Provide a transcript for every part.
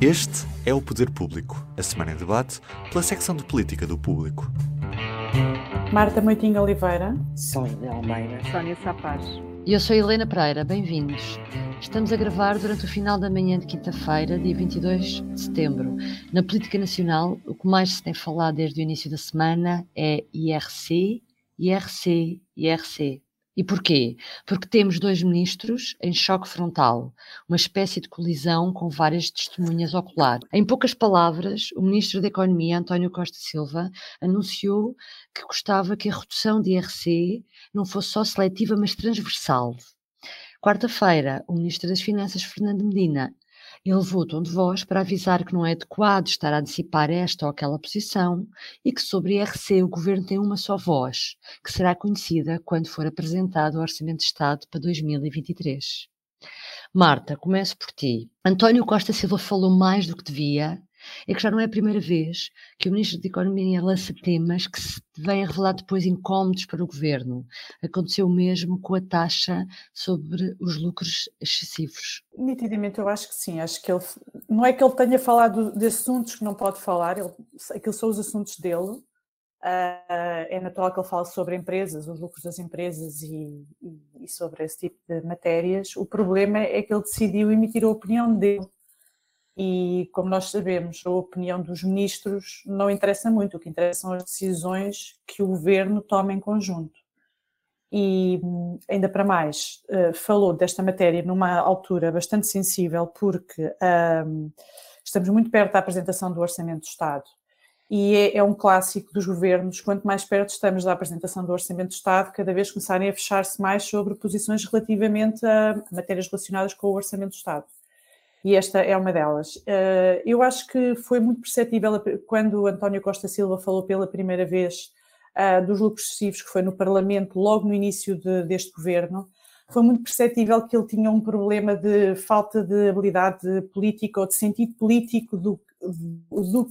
Este é o Poder Público, a semana em debate pela secção de política do público. Marta Moitinho Oliveira. Sónia Almeida. Sónia Sapaz. E eu sou Helena Pereira, bem-vindos. Estamos a gravar durante o final da manhã de quinta-feira, dia 22 de setembro. Na política nacional, o que mais se tem falado desde o início da semana é IRC, IRC, IRC. E porquê? Porque temos dois ministros em choque frontal, uma espécie de colisão com várias testemunhas ocular. Em poucas palavras, o ministro da Economia, António Costa Silva, anunciou que gostava que a redução de IRC não fosse só seletiva, mas transversal. Quarta-feira, o ministro das Finanças, Fernando Medina, elevou o tom de voz para avisar que não é adequado estar a antecipar esta ou aquela posição e que sobre IRC o governo tem uma só voz, que será conhecida quando for apresentado o Orçamento de Estado para 2023. Marta, começo por ti. António Costa Silva falou mais do que devia é que já não é a primeira vez que o Ministro da Economia lança temas que se vêm a revelar depois incómodos para o Governo. Aconteceu o mesmo com a taxa sobre os lucros excessivos. Nitidamente eu acho que sim, acho que ele, não é que ele tenha falado de assuntos que não pode falar, ele, aqueles são os assuntos dele, Uh, é natural que ele fale sobre empresas, os lucros das empresas e, e, e, sobre esse tipo de matérias. O problema é que ele decidiu emitir a opinião dele e, como nós sabemos, a opinião dos ministros não interessa muito, o que interessa são as decisões que o governo toma em conjunto. E, ainda para mais, eh, falou desta matéria numa altura bastante sensível, porque um, estamos muito perto da apresentação do Orçamento do Estado. E é, é, um clássico dos governos, quanto mais perto estamos da apresentação do Orçamento do Estado, cada vez começarem a fechar-se mais sobre posições relativamente a matérias relacionadas com o Orçamento do Estado e esta é uma delas. Eh, eu acho que foi muito perceptível quando António Costa Silva falou pela primeira vez eh, dos lucros excessivos, que foi no Parlamento, logo no início de, deste governo. Foi muito perceptível que ele tinha um problema de falta de habilidade política ou de sentido político do,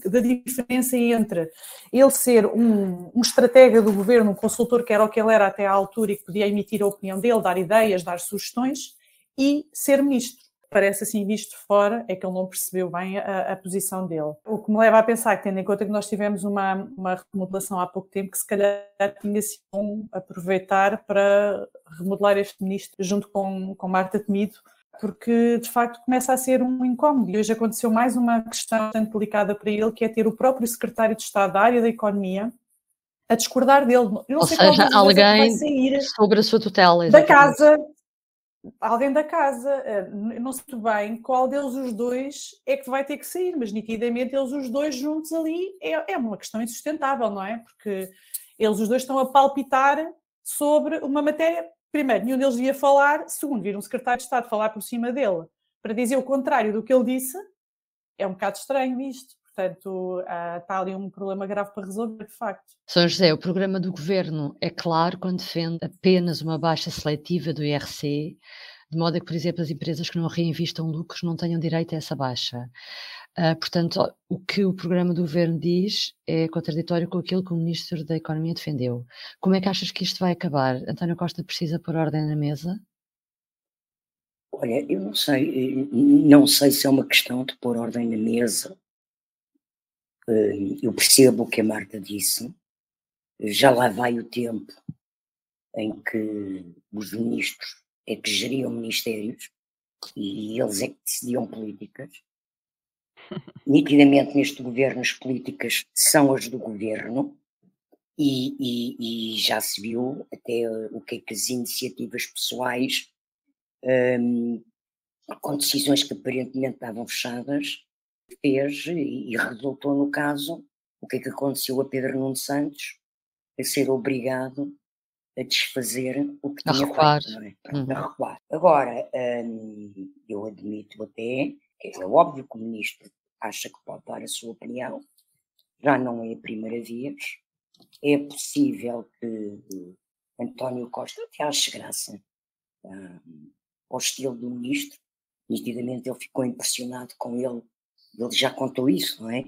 da diferença entre ele ser um, um estratega do governo, um consultor que era o que ele era até à altura e que podia emitir a opinião dele, dar ideias, dar sugestões, e ser ministro parece assim visto fora, é que ele não percebeu bem a, a, posição dele. O que me leva a pensar que, tendo em conta que nós tivemos uma, uma remodelação há pouco tempo, que se calhar tinha sido bom aproveitar para remodelar este ministro junto com, com Marta Temido, porque de facto começa a ser um incómodo. E hoje aconteceu mais uma questão bastante delicada para ele, que é ter o próprio secretário de Estado da área da Economia a discordar dele. Ou seja, é alguém sobre a sua tutela. Exatamente. Da casa, alguém da casa, eh, não sei bem qual deles os dois é que vai ter que sair, mas nitidamente eles os dois juntos ali é, é uma questão insustentável, não é? Porque eles os dois estão a palpitar sobre uma matéria. Primeiro, nenhum deles devia falar, segundo, vir um secretário de Estado falar por cima dele para dizer o contrário do que ele disse, é um bocado estranho isto. Portanto, está ali um problema grave para resolver, de facto. São José, o programa do governo é claro quando defende apenas uma baixa seletiva do IRC, de modo a que, por exemplo, as empresas que não reinvistam lucros não tenham direito a essa baixa. Uh, portanto, o que o programa do governo diz é contraditório com aquilo que o Ministro da Economia defendeu. Como é que achas que isto vai acabar? António Costa precisa pôr ordem na mesa? Olha, eu não sei, não sei se é uma questão de pôr ordem na mesa eu percebo o que a Marta disse, já lá vai o tempo em que os ministros é que geriam ministérios e eles é que decidiam políticas. Nitidamente neste governo as políticas são as do governo e, e, e já se viu até o que é que as iniciativas pessoais um, com decisões que aparentemente estavam fechadas fez e, resultou no caso o que é que aconteceu a Pedro Nuno Santos a ser obrigado a desfazer o que a tinha recuar. feito, é? Uhum. A recuar. Agora, hum, eu admito até, é óbvio que o ministro acha que pode dar a sua opinião. Já não é a primeira vez. É possível que António Costa até ache graça um, ao estilo do ministro. Nitidamente ele ficou impressionado com ele. Ele já contou isso, não é?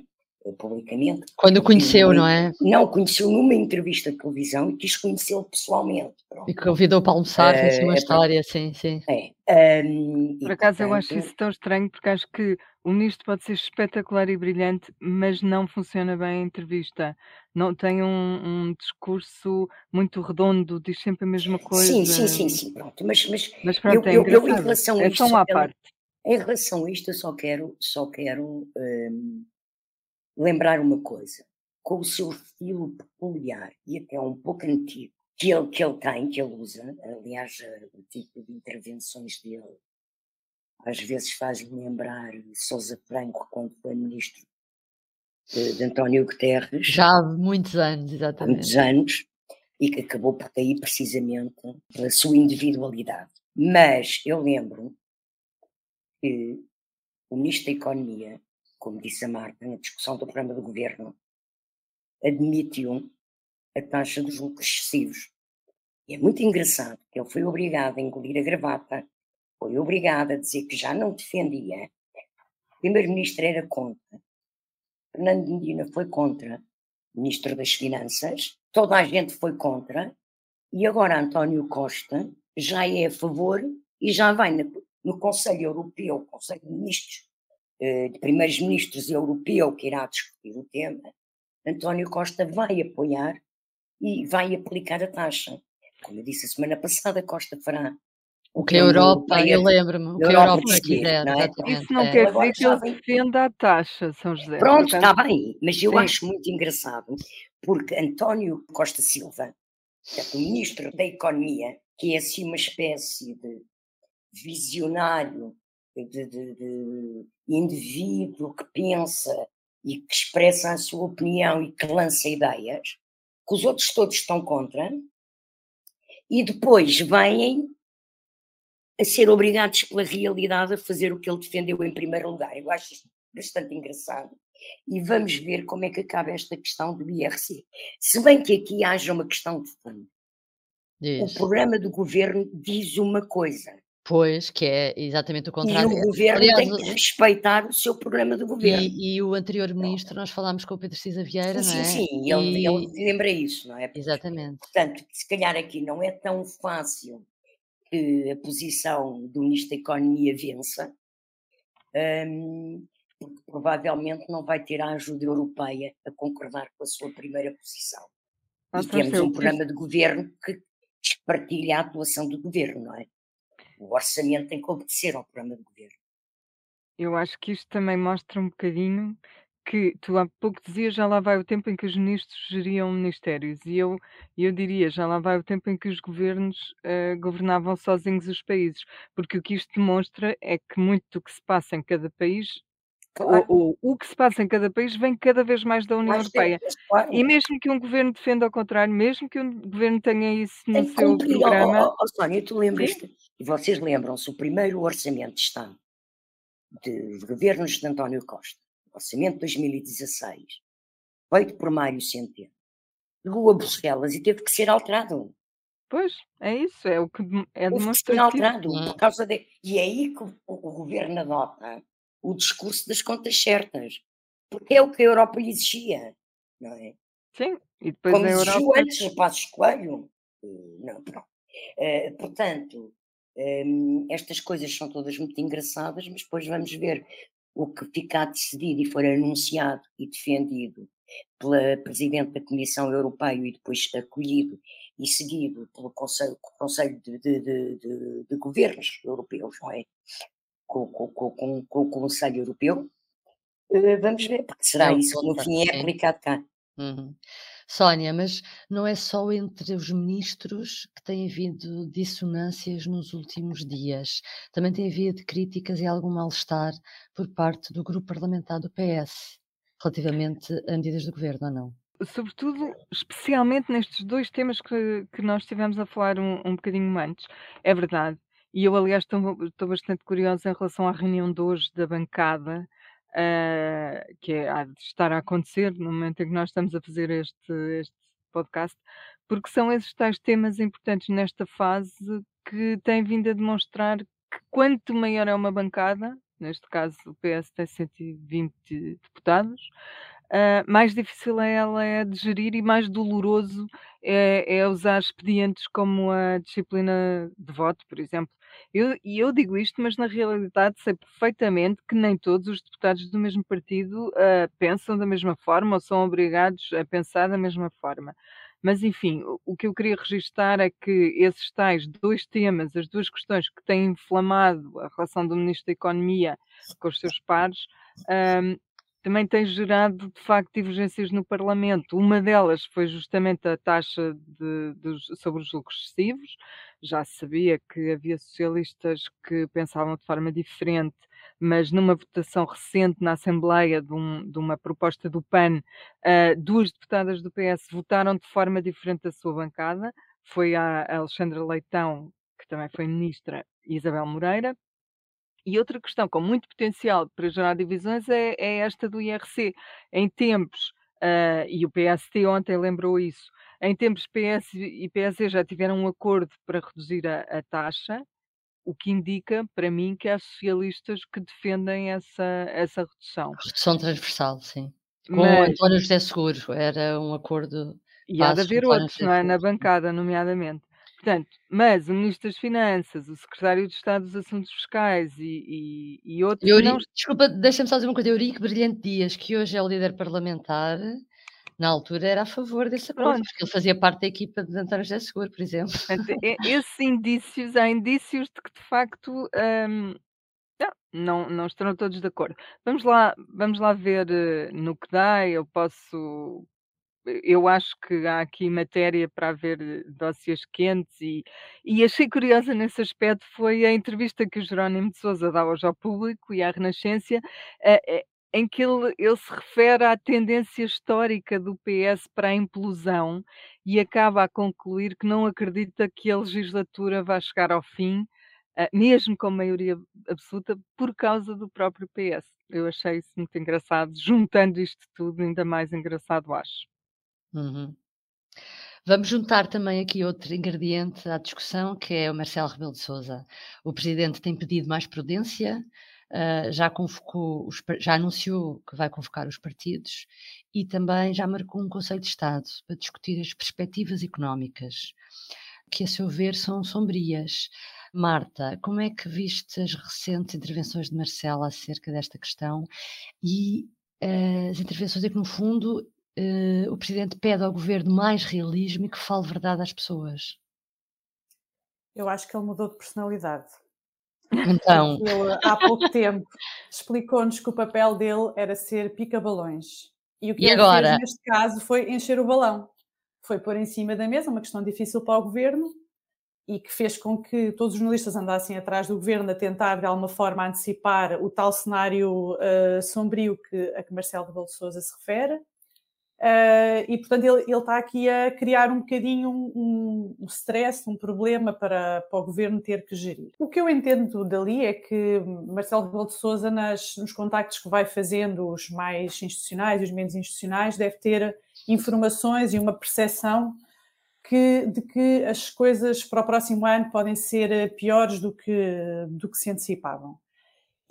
publicamente. Quando o conheceu, não é? Não, conheceu numa entrevista de televisão e quis conhecê-lo pessoalmente. Pronto. E convidou para almoçar, fez uma é, história, sim, sim. É, um, Por acaso portanto... eu acho isso tão estranho, porque acho que o ministro pode ser espetacular e brilhante, mas não funciona bem a entrevista. Não tem um, um discurso muito redondo, diz sempre a mesma coisa. Sim, sim, sim, sim, pronto. Mas, mas, mas pronto, eu, é eu, eu, em relação a é isto, à parte. Em relação a isto, eu só quero, só quero um, lembrar uma coisa, com o seu estilo peculiar e até um pouco antigo, que ele, que ele tem, que ele usa, aliás, eh, o tipo de intervenções dele, às vezes faz-me lembrar Sousa Franco quando foi ministro de, de António Guterres. Já há muitos anos, exatamente. Há muitos anos, e que acabou por cair precisamente pela sua individualidade. Mas eu lembro que o Ministro da Economia como disse a Marta, na discussão do programa do governo, admitiu a taxa dos lucros excessivos. E é muito engraçado que ele foi obrigado a engolir a gravata, foi obrigado a dizer que já não defendia. O primeiro-ministro era contra. Fernando Medina foi contra. Ministro das Finanças, toda a gente foi contra. E agora António Costa já é a favor e já vai no, no Conselho Europeu, Conselho de Ministros, eh, de primeiros-ministros europeu que irá discutir o tema, António Costa vai apoiar e vai aplicar a taxa. Como eu disse a semana passada, Costa fará o que a Europa, eu lembro-me, o que a Europa quiser, não é? Isso não é. quer dizer que ele defenda a taxa, São José. Pronto, está bem, mas eu Sim. acho muito engraçado, porque António Costa Silva, é o Ministro da Economia, que é assim uma espécie de visionário de, de, de indivíduo que pensa e que expressa a sua opinião e que lança ideias, que os outros todos estão contra, e depois vêm a ser obrigados pela realidade a fazer o que ele defendeu em primeiro lugar. Eu acho isto bastante engraçado. E vamos ver como é que acaba esta questão do IRC. Se bem que aqui haja uma questão de fundo. O programa do governo diz uma coisa, Pois, que é exatamente o contrário. E o governo Aliás, tem que respeitar o seu programa do governo. E, e o anterior ministro, nós falámos com o Pedro Cisa Vieira, sim, não é? Sim, sim, e... ele, ele lembra isso, não é? Exatamente. Portanto, se calhar aqui não é tão fácil que a posição do ministro da Economia vença, um, porque provavelmente não vai ter a ajuda europeia a concordar com a sua primeira posição. Ah, e temos um programa de governo que partilha a atuação do governo, não é? O orçamento tem que obedecer ao programa de governo. Eu acho que isto também mostra um bocadinho que tu há pouco dizias já lá vai o tempo em que os ministros geriam ministérios e eu, eu diria já lá vai o tempo em que os governos uh, governavam sozinhos os países, porque o que isto demonstra é que muito do que se passa em cada país Claro. O, o, o, que se passa em cada país vem cada vez mais da União Europeia. claro. E mesmo que um governo defenda ao contrário, mesmo que um governo tenha isso no seu cumprir. programa. Oh, oh, oh, Sónia, tu lembras-te, e vocês lembram-se, o primeiro orçamento de Estado de governos de António Costa, orçamento de 2016, feito por Mário Centeno, chegou a Bruxelas e teve que ser alterado. Pois, é isso, é o que é demonstrativo. Teve que ser alterado, por causa de... E é aí que o, o governo adota o discurso das contas certas, porque é o que a Europa lhe exigia, não é? Sim, e depois Como a Europa... antes o Passos Coelho, eh, não, pronto. Uh, portanto, um, estas coisas são todas muito engraçadas, mas depois vamos ver o que ficar decidido e for anunciado e defendido pela Presidente da Comissão Europeia e depois acolhido e seguido pelo Conselho, Conselho de, de, de, de Governos Europeus, não é? com, com, com, com o Conselho Europeu. Eh, vamos ver, porque será isso que no fim é aplicado cá. Uhum. Sónia, mas não é só entre os ministros que tem havido dissonâncias nos últimos dias. Também tem havido críticas e algum mal-estar por parte do grupo parlamentar do PS relativamente a medidas do governo, ou não? Sobretudo, especialmente nestes dois temas que, que nós estivemos a falar um, um bocadinho antes. É verdade, e eu, aliás, estou, estou bastante curiosa em relação à reunião de hoje da bancada, uh, que é, há de estar a acontecer no momento em que nós estamos a fazer este, este podcast, porque são esses tais temas importantes nesta fase que têm vindo a demonstrar que quanto maior é uma bancada, neste caso o PS tem 120 deputados, uh, mais difícil é ela é de gerir e mais doloroso é, é, usar expedientes como a disciplina de voto, por exemplo. Eu, e eu digo isto, mas na realidade sei perfeitamente que nem todos os deputados do mesmo partido uh, pensam da mesma forma ou são obrigados a pensar da mesma forma. Mas, enfim, o que eu queria registar é que esses tais dois temas, as duas questões que têm inflamado a relação do Ministro da Economia com os seus pares, um, também têm gerado, de facto, divergências no Parlamento. Uma delas foi justamente a taxa de, sobre os lucros excessivos. Já sabia que havia socialistas que pensavam de forma diferente mas numa votação recente na Assembleia de, um, de uma proposta do PAN, uh, duas deputadas do PS votaram de forma diferente da sua bancada. Foi a Alexandra Leitão, que também foi ministra, e Isabel Moreira. E outra questão com muito potencial para gerar divisões é, é esta do IRC. Em tempos, uh, e o PST ontem lembrou isso, em tempos PS e PSD já tiveram um acordo para reduzir a, a taxa, o que indica, para mim, que há socialistas que defendem essa, essa redução. Redução transversal, sim. Com Mas, António José Seguro, era um acordo. E há de haver outros, não é? Na bancada, nomeadamente. Portanto, mas o Ministro das Finanças, o Secretário de Estado dos Assuntos Fiscais e, e, e outros. Eurico, não... Desculpa, deixa-me só dizer uma coisa. Eurico Brilhante Dias, que hoje é o líder parlamentar, na altura era a favor desse acordo, porque ele fazia parte da equipa de António José Seguro, por exemplo. Esses indícios, há indícios de que de facto um, não, não estarão todos de acordo. Vamos lá, vamos lá ver uh, no que dá. Eu posso. Eu acho que há aqui matéria para haver eh, dossiês quentes e, e achei curiosa nesse aspecto foi a entrevista que o Jerónimo de Sousa dá hoje ao público e à Renascença. Uh, em que ele, ele se refere à tendência histórica do PS para a implosão e acaba a concluir que não acredita que a legislatura vá chegar ao fim, mesmo com maioria absoluta, por causa do próprio PS. Eu achei isso muito engraçado, juntando isto tudo, ainda mais engraçado, acho. Uhum. Vamos juntar também aqui outro ingrediente à discussão, que é o Marcelo Rebelo de Sousa. O Presidente tem pedido mais prudência, uh, já convocou, os, já anunciou que vai convocar os partidos e também já marcou um Conselho de Estado para discutir as perspectivas económicas, que a seu ver são sombrias. Marta, como é que viste as recentes intervenções de Marcela acerca desta questão e uh, as intervenções em que, no fundo, uh, o Presidente pede ao Governo mais realismo e que fale verdade às pessoas? Eu acho que ele mudou de personalidade. Então. Ele, há pouco tempo, explicou-nos que o papel dele era ser pica-balões. E o que e ele agora? fez neste caso foi encher o balão. Foi pôr em cima da mesa uma questão difícil para o governo e que fez com que todos os jornalistas andassem atrás do governo a tentar, de alguma forma, antecipar o tal cenário uh, sombrio que, a que Marcelo de Sousa se refere. Uh, e, portanto, ele, está aqui a criar um bocadinho um, um, stress, um problema para, para o governo ter que gerir. O que eu entendo dali é que Marcelo Rebelo de Sousa, nas, nos contactos que vai fazendo, os mais institucionais e os menos institucionais, deve ter informações e uma percepção que, de que as coisas para o próximo ano podem ser piores do que, do que se antecipavam.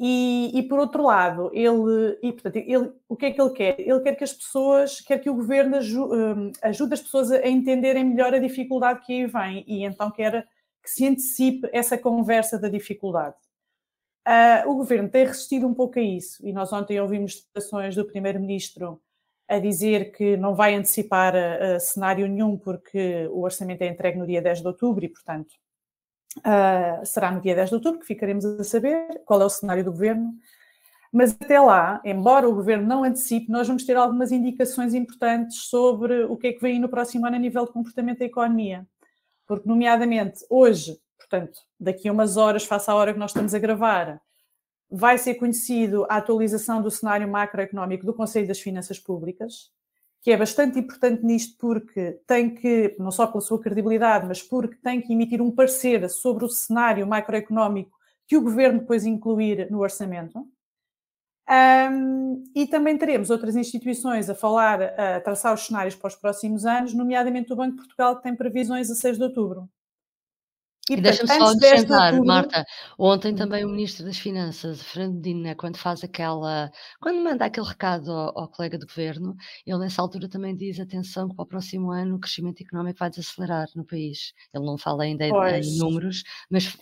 E, e, por outro lado, ele, e, portanto, ele, o que é que ele quer? Ele quer que as pessoas, quer que o governo ajude, hum, ajude as pessoas a entenderem melhor a dificuldade que aí vem e então quer que se antecipe essa conversa da dificuldade. Uh, o governo tem resistido um pouco a isso e nós ontem ouvimos declarações do primeiro-ministro a dizer que não vai antecipar uh, cenário nenhum porque o orçamento é entregue no dia 10 de outubro e, portanto, Uh, será no dia 10 de outubro que ficaremos a saber qual é o cenário do governo. Mas até lá, embora o governo não antecipe, nós vamos ter algumas indicações importantes sobre o que é que vem no próximo ano a nível de comportamento da economia. Porque, nomeadamente, hoje, portanto, daqui a umas horas, face à hora que nós estamos a gravar, vai ser conhecido a atualização do cenário macroeconómico do Conselho das Finanças Públicas que é bastante importante nisto porque tem que, não só pela sua credibilidade, mas porque tem que emitir um parecer sobre o cenário macroeconómico que o governo depois incluir no orçamento. Um, e também teremos outras instituições a falar, a traçar os cenários para os próximos anos, nomeadamente o Banco de Portugal, que tem previsões a 6 de outubro. E, e deixa-me só acrescentar. Marta, ontem também o Ministro das Finanças, Fernandina, quando faz aquela, quando manda aquele recado ao, ao, colega do Governo, ele nessa altura também diz, atenção, que para o próximo ano o crescimento económico vai desacelerar no país. Ele não fala ainda pois. em números, mas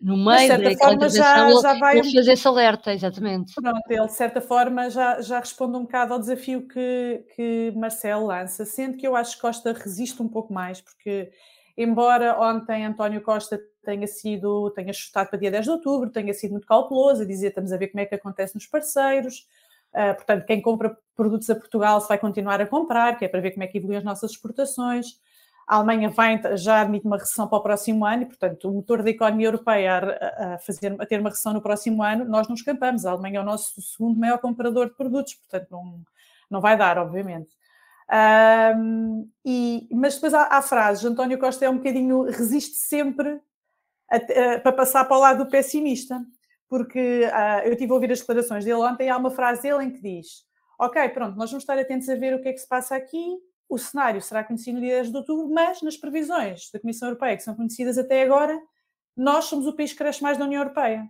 no meio da intervenção já, já vai ele fez esse alerta, exatamente. Pronto, ele de certa forma já, já responde um bocado ao desafio que, que Marcelo lança, sendo que eu acho que Costa resiste um pouco mais, porque embora ontem António Costa tenha sido, tenha chutado para dia 10 de outubro, tenha sido muito cauteloso a dizer estamos a ver como é que acontece nos parceiros, uh, portanto, quem compra produtos a Portugal se vai continuar a comprar, que é para ver como é que evoluem as nossas exportações. A Alemanha vai, já admite uma recessão para o próximo ano e, portanto, o motor da economia europeia a, a, fazer, a ter uma recessão no próximo ano, nós não escapamos. A Alemanha é o nosso segundo maior comprador de produtos, portanto, não, não vai dar, obviamente. Um, e, mas depois há, há frases. António Costa é um bocadinho, resiste sempre a, a, para passar para o lado do pessimista, porque uh, eu tive a ouvir as declarações dele ontem e há uma frase dele em que diz: Ok, pronto, nós vamos estar atentos a ver o que é que se passa aqui. O cenário será conhecido no dia 10 de outubro, mas nas previsões da Comissão Europeia, que são conhecidas até agora, nós somos o país que cresce mais da União Europeia.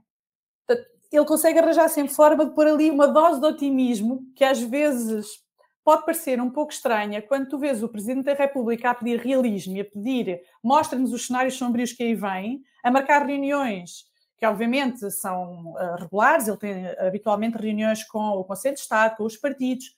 Ele consegue arranjar sempre forma de pôr ali uma dose de otimismo que às vezes pode parecer um pouco estranha quando tu vês o Presidente da República a pedir realismo e a pedir mostra-nos os cenários sombrios que aí vêm, a marcar reuniões que obviamente são uh, regulares, ele tem habitualmente reuniões com o Conselho de Estado, com os partidos,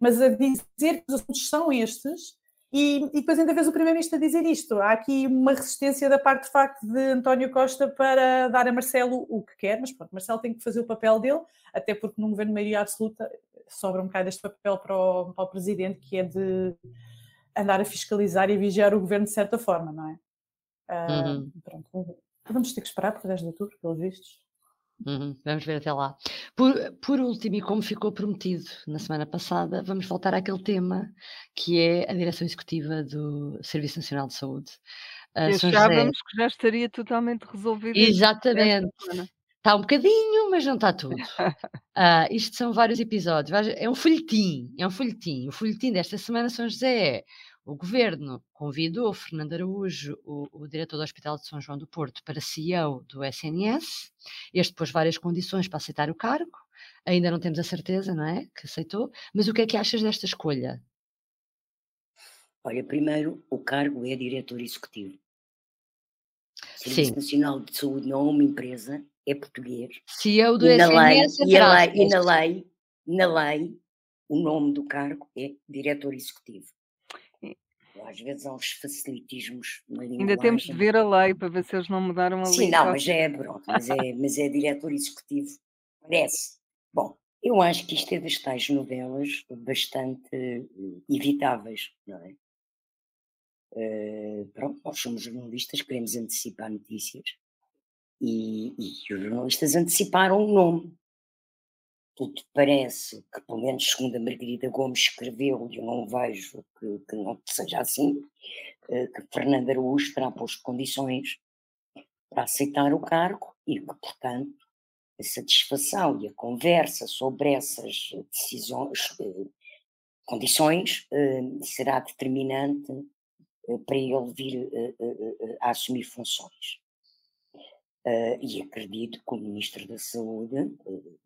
mas a dizer que os assuntos são estes, e, e depois ainda vês o Primeiro-Ministro a dizer isto. Há aqui uma resistência da parte de facto de António Costa para dar a Marcelo o que quer, mas pronto, Marcelo tem que fazer o papel dele, até porque num governo de maioria absoluta sobra um bocado este papel para o, para o presidente, que é de andar a fiscalizar e vigiar o governo de certa forma, não é? Uh, uhum. Pronto, vamos ter que esperar por 10 de outubro, pelos vistos. Uhum, vamos ver até lá. Por, por último, e como ficou prometido na semana passada, vamos voltar àquele tema que é a direção executiva do Serviço Nacional de Saúde. Uh, Achávamos que já estaria totalmente resolvido. Exatamente. Está um bocadinho, mas não está tudo. Uh, isto são vários episódios. É um folhetim, é um folhetim. O folhetim desta semana São José é o governo convidou Fernando Araújo, o, o, diretor do Hospital de São João do Porto, para CEO do SNS. Este pôs várias condições para aceitar o cargo. Ainda não temos a certeza, não é? Que aceitou. Mas o que é que achas desta escolha? Olha, primeiro, o cargo é diretor executivo. Serviço Sim. Nacional de Saúde não é uma empresa, é português. CEO do e na lei, e, a lei, e na lei, na lei, o nome do cargo é diretor executivo. Às vezes há uns facilitismos na linguagem. Ainda temos de ver a lei para ver se eles não mudaram a lei. Sim, não, mas é, pronto, mas é, mas é diretor executivo, parece. Bom, eu acho que isto é das tais novelas bastante eh, evitáveis, não é? Uh, pronto, nós somos jornalistas, queremos antecipar notícias e, e os jornalistas anteciparam o nome. Tudo parece que, pelo menos segundo a Margarida Gomes escreveu, e eu não vejo que, que não seja assim, eh, que Fernando Araújo terá posto condições para aceitar o cargo e que, portanto, a satisfação e a conversa sobre essas decisões, eh, condições, eh, será determinante para ele vir a assumir funções. Uh, e acredito que o Ministro da Saúde uh,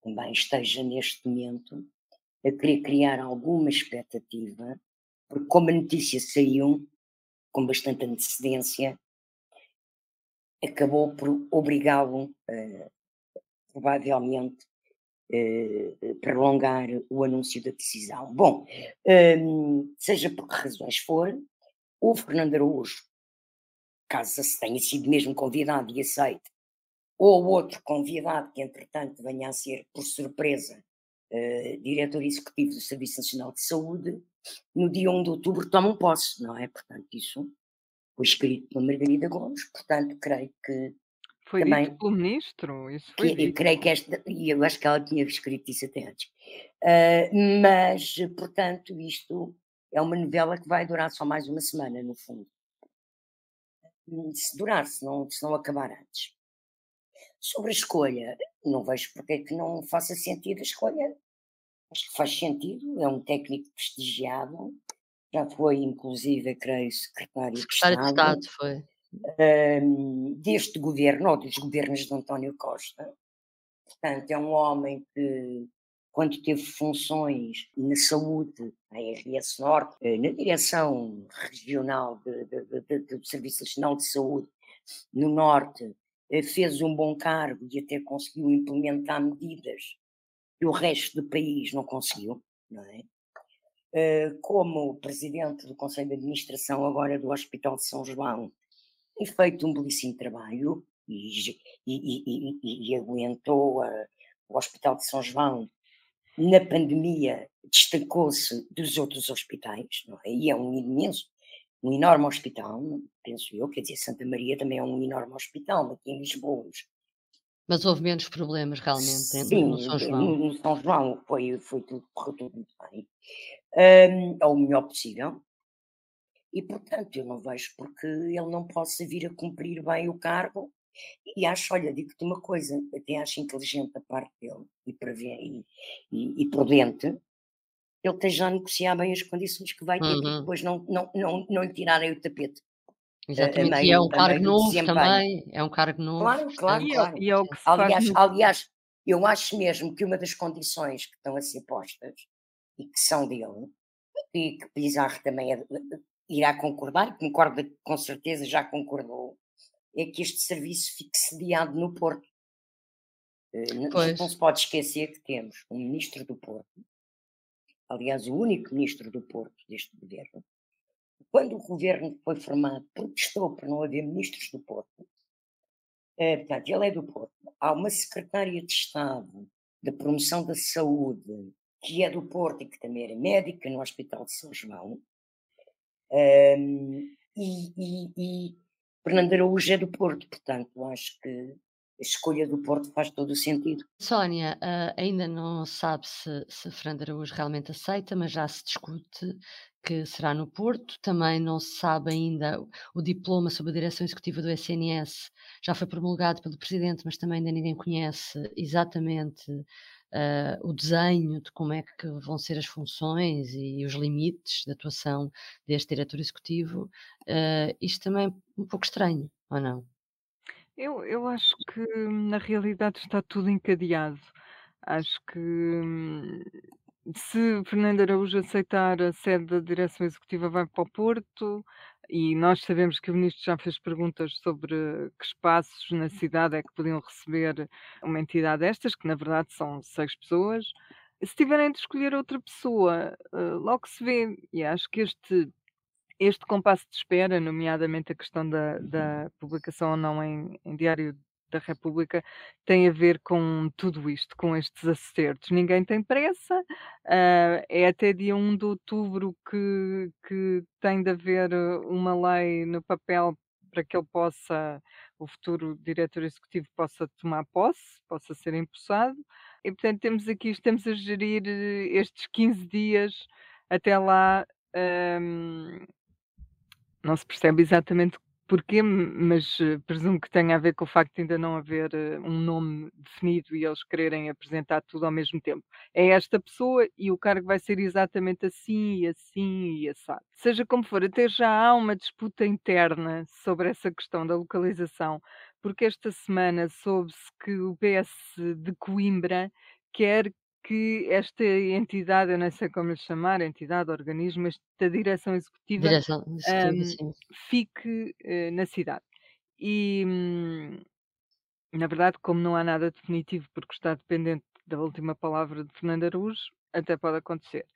também esteja neste momento a querer criar alguma expectativa, porque como a notícia saiu com bastante antecedência, acabou por obrigá-lo, uh, provavelmente, prolongar o anúncio da decisão. Bom, seja por que razões for, o Fernando Araújo caso se tenha sido mesmo convidado e aceite, ou outro convidado que entretanto venha a ser, por surpresa, uh, diretor executivo do Serviço Nacional de Saúde, no dia 1 de outubro tomam posse, não é? Portanto, isso foi escrito pela Margarida Gomes, portanto, creio que foi também, dito pelo ministro, isso foi que, dito. creio que esta, e eu acho que ela tinha escrito isso até antes. Uh, mas, portanto, isto é uma novela que vai durar só mais uma semana, no fundo se durar, se não, se não acabar antes. Sobre a escolha, não vejo porque é que não faça sentido a escolha. Acho que faz sentido, é um técnico prestigiado, já foi inclusive, creio, secretário, secretário de Estado. De Estado foi. Um, deste governo, ou dos governos de António Costa. Portanto, é um homem que, quando teve funções na saúde, na RS Norte, eh, na direção regional do Serviço Nacional de Saúde, no Norte, eh, fez um bom cargo e até conseguiu implementar medidas que o resto do país não conseguiu, não é? Eh, como presidente do Conselho de Administração agora do Hospital de São João, tem feito um belíssimo trabalho e, e, e, e aguentou a, o Hospital de São João na pandemia, destacou-se dos outros hospitais, é? e é um imenso, um enorme hospital, penso eu, quer dizer, Santa Maria também é um enorme hospital, aqui em Lisboa. Mas houve menos problemas realmente Sim, no São João. No São João foi, foi tudo, correu tudo muito bem, um, ao melhor possível, e portanto eu não vejo porque ele não possa vir a cumprir bem o cargo, e acho, olha, digo-te uma coisa, até acho inteligente a parte dele, e, e, e, e prudente, ele esteja a negociar bem as condições que vai ter, uhum. depois não, não, não, não lhe tirarem o tapete. Exatamente, meio, e é um cargo novo também, é um cargo novo. Claro, claro, é claro. E é, o que aliás, faz... aliás, eu acho mesmo que uma das condições que estão a ser postas, e que são dele, e que Pizarro também é, irá concordar, concorda com certeza, já concordou, é que este serviço fique sediado no Porto. Eh, pois. Não se pode esquecer que temos um ministro do Porto, aliás, o único ministro do Porto deste governo, quando o governo foi formado, protestou por não haver ministros do Porto. É, portanto, ele é do Porto. Há uma secretária de Estado da Promoção da Saúde, que é do Porto e que também era médica no Hospital de São João. Um, e, e, e Fernando Araújo é do Porto, portanto, acho que a escolha do Porto faz todo o sentido. Sónia, uh, ainda não sabe se, se Fernando Araújo realmente aceita, mas já se discute que será no Porto. Também não se sabe ainda o diploma sobre a direção executiva do SNS. Já foi promulgado pelo Presidente, mas também ainda ninguém conhece exatamente uh, o desenho de como é que vão ser as funções e, os limites de atuação deste diretor executivo. Uh, isto também é um pouco estranho, ou não? Eu, eu acho que na realidade está tudo encadeado. Acho que hum, se Fernando Araújo aceitar a sede da direção executiva, vai para o Porto, e nós sabemos que o ministro já fez perguntas sobre que espaços na cidade é que podiam receber uma entidade destas, que na verdade são seis pessoas. Se tiverem de escolher outra pessoa, eh, logo se vê, e acho que este este compasso de espera, nomeadamente a questão da, da publicação ou não em, em Diário da República, tem a ver com tudo isto, com estes acertos. Ninguém tem pressa, uh, é até dia 1 de outubro que, que tem de haver uma lei no papel para que ele possa, o futuro diretor executivo possa tomar posse, possa ser empossado. E portanto temos aqui, estamos a gerir estes 15 dias até lá. Um, não se percebe exatamente porquê, mas eh, presumo que tenha a ver com o facto de ainda não haver eh, um nome definido e eles quererem apresentar tudo ao mesmo tempo. É esta pessoa e o cargo vai ser exatamente assim e assim e assado. Seja como for, até já há uma disputa interna sobre essa questão da localização, porque esta semana soube-se que o PS de Coimbra quer que esta entidade, eu não sei como lhe chamar, entidade, organismo, esta direção executiva, direção executiva um, fique uh, na cidade. E, hum, na verdade, como não há nada definitivo, porque está dependente da última palavra de Fernando Araújo, até pode acontecer.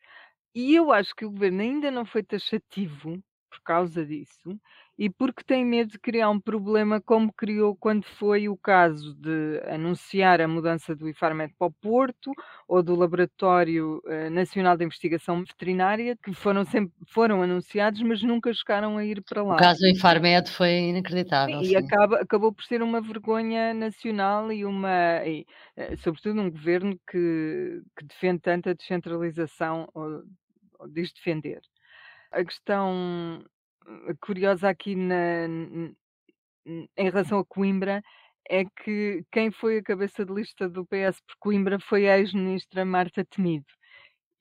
E eu acho que o governo ainda não foi taxativo por causa disso e porque tem medo de criar um problema como criou quando foi o caso de anunciar a mudança do IFARMED para o Porto ou do Laboratório uh, Nacional de Investigação Veterinária, que foram, sempre, foram anunciados, mas nunca chegaram a ir para lá. O caso do IFARMED foi inacreditável. E acaba, acabou por ser uma vergonha nacional e uma, e, uh, sobretudo um governo que, que defende tanto a descentralização, ou, ou diz defender. A questão hum, curiosa aqui na, em relação a Coimbra é que quem foi a cabeça de lista do PS por Coimbra foi a ex-ministra Marta Temido.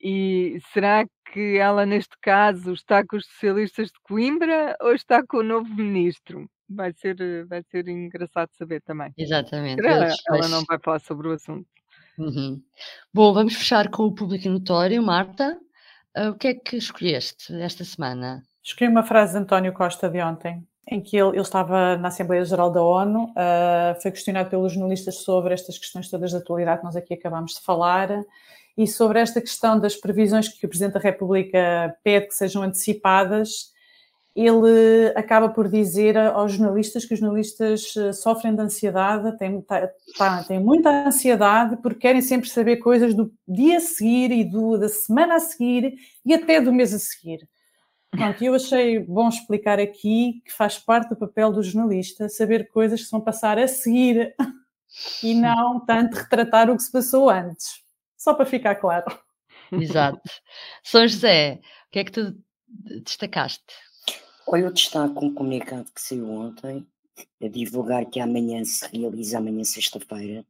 E será que ela, neste caso, está com os socialistas de Coimbra ou está com o novo ministro? Vai ser, vai ser engraçado saber também. Exatamente. Ela, ela não vai falar sobre o assunto. Uhum. Bom, vamos fechar com o público notório. Marta, uh, o que é que escolheste esta semana? Escolhi uma frase de António Costa de ontem, em que ele, ele estava na Assembleia Geral da ONU, uh, foi questionado pelos jornalistas sobre estas questões todas da atualidade que nós aqui acabamos de falar, e sobre esta questão das previsões que o Presidente da República pede que sejam antecipadas, ele acaba por dizer aos jornalistas que os jornalistas eh, sofrem de ansiedade, têm, tá, têm muita ansiedade porque querem sempre saber coisas do dia a seguir e do, da semana a seguir e até do mês a seguir. Pronto, eu achei bom explicar aqui que faz parte do papel do jornalista saber coisas que se vão passar a seguir e não tanto retratar o que se passou antes. Só para ficar claro. Exato. São José, o que é que tu destacaste? Olha, eu destaco um comunicado que saiu ontem a divulgar que amanhã se realiza, amanhã sexta-feira,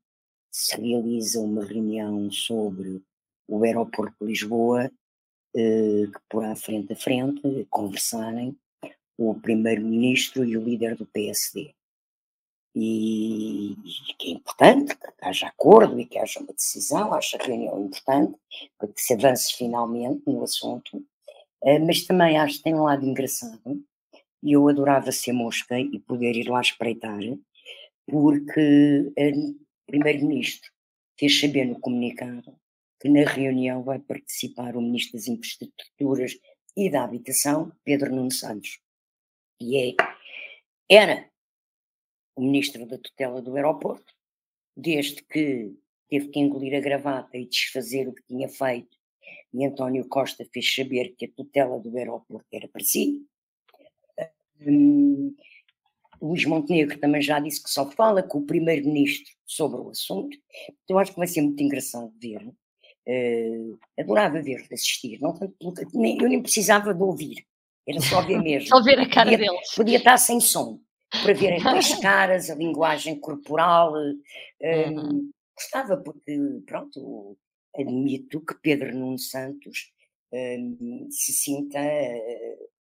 se realiza uma reunião sobre o aeroporto de Lisboa eh, que porá frente a frente conversarem o primeiro-ministro e o líder do PSD. E, e que é importante que haja acordo e que haja uma decisão, acho a reunião importante, para que se avance finalmente no assunto, mas também acho que tem um lado engraçado, e eu adorava ser mosca e poder ir lá espreitar, porque o primeiro-ministro fez saber no comunicado que na reunião vai participar o Ministro das Infraestruturas e da Habitação, Pedro Nuno Santos. E é, era o Ministro da Tutela do Aeroporto, desde que teve que engolir a gravata e desfazer o que tinha feito, e António Costa fez saber que a tutela do aeroporto era para si. Luís Montenegro também já disse que só fala com o Primeiro-Ministro sobre o assunto. Então acho que vai ser muito engraçado ver Uh, adorava ver, assistir, não eu nem precisava de ouvir, era só ver mesmo. só ver a cara podia, deles. Podia estar sem som, para ver as caras, a linguagem corporal. Uh, uhum. Gostava, porque, pronto, admito que Pedro Nuno Santos uh, se sinta uh,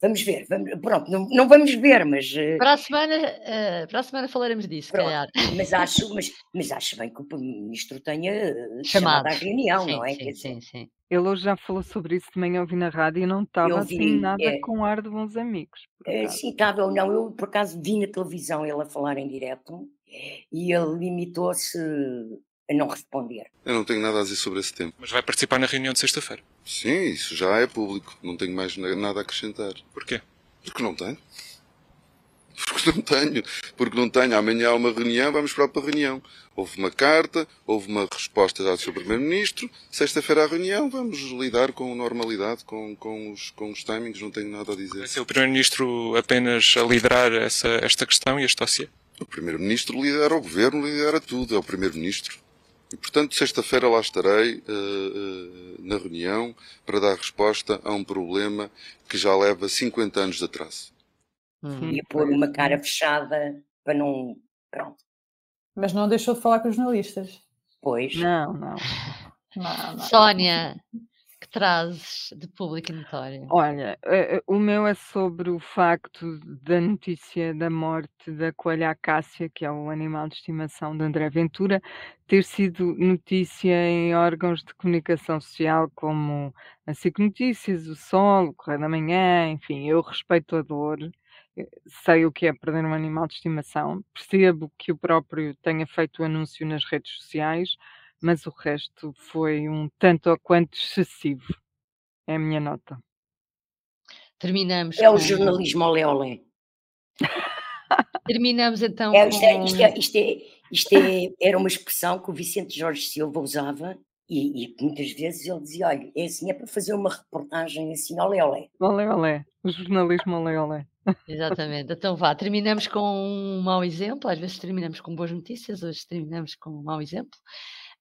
Vamos ver, vamos, pronto, não, não, vamos ver, mas. Eh, para a semana, uh, para a semana falaremos disso, pronto, calhar. Mas acho, mas, mas acho bem que o ministro tenha chamado, chamado à reunião, sim, não é? Sim, sim, sim. Ele hoje já falou sobre isso de manhã, ouvi na rádio e não estava assim nada é, com ar de bons amigos. É, sim, estava, não, eu por acaso vi na televisão ele a falar em direto e ele limitou-se a não responder. Eu não tenho nada a dizer sobre esse tempo. Mas vai participar na reunião de sexta-feira? Sim, isso já é público. Não tenho mais nada a acrescentar. Porquê? Porque não tenho. Porque não tenho. Porque não tenho. Amanhã há uma reunião, vamos para a reunião. Houve uma carta, houve uma resposta dada sobre o Primeiro-Ministro. Sexta-feira a reunião, vamos lidar com normalidade, com, com, os, com os timings, não tenho nada a dizer. Vai ser o Primeiro-Ministro apenas a liderar essa, esta questão e este dossiê? O Primeiro-Ministro lidera o Governo, lidera tudo, é o Primeiro-Ministro. E, portanto, sexta-feira lá estarei uh, uh, na reunião para dar resposta a um problema que já leva 50 anos de atraso. Hum. E pôr uma cara fechada para não. Pronto. Mas não deixou de falar com os jornalistas. Pois. Não, não. não, não. Sónia, trazes de público notório? Olha, eh, o meu é sobre o facto da notícia da morte da coelha acácia, que é o animal de estimação de André Ventura, ter sido notícia em órgãos de comunicação social como a SIC Notícias, o Sol, o Correio da Manhã, enfim, eu respeito a dor, eh, sei o que é perder um animal de estimação, percebo que o próprio tenha feito o anúncio nas redes sociais, mas o resto foi um tanto ou quanto excessivo. É a minha nota. Terminamos. É com... o jornalismo olé olé. Terminamos então. É, isto, é, isto, é, isto, é, isto é, era uma expressão que o Vicente Jorge Silva usava e, e muitas vezes ele dizia: olha, é assim, é para fazer uma reportagem assim, olé olé. Olé olé. O jornalismo olé olé. Exatamente. Então vá, terminamos com um mau exemplo. Às vezes terminamos com boas notícias, hoje terminamos com um mau exemplo.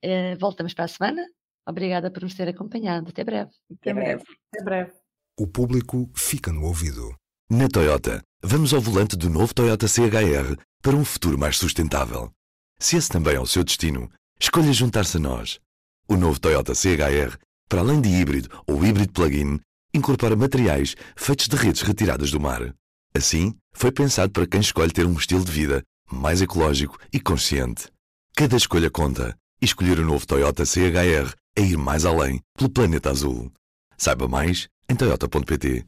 Uh, voltamos para a semana. Obrigada por nos ter acompanhado. Até breve. Até breve. Até breve. O público fica no ouvido. Na Toyota, vamos ao volante do novo Toyota CHR para um futuro mais sustentável. Se esse também é o seu destino, escolha juntar-se a nós. O novo Toyota CHR, para além de híbrido ou híbrido plug-in, incorpora materiais feitos de redes retiradas do mar. Assim, foi pensado para quem escolhe ter um estilo de vida mais ecológico e consciente. Cada escolha conta e escolher o novo Toyota CHR é ir mais além pelo planeta azul. Saiba mais em toyota.pt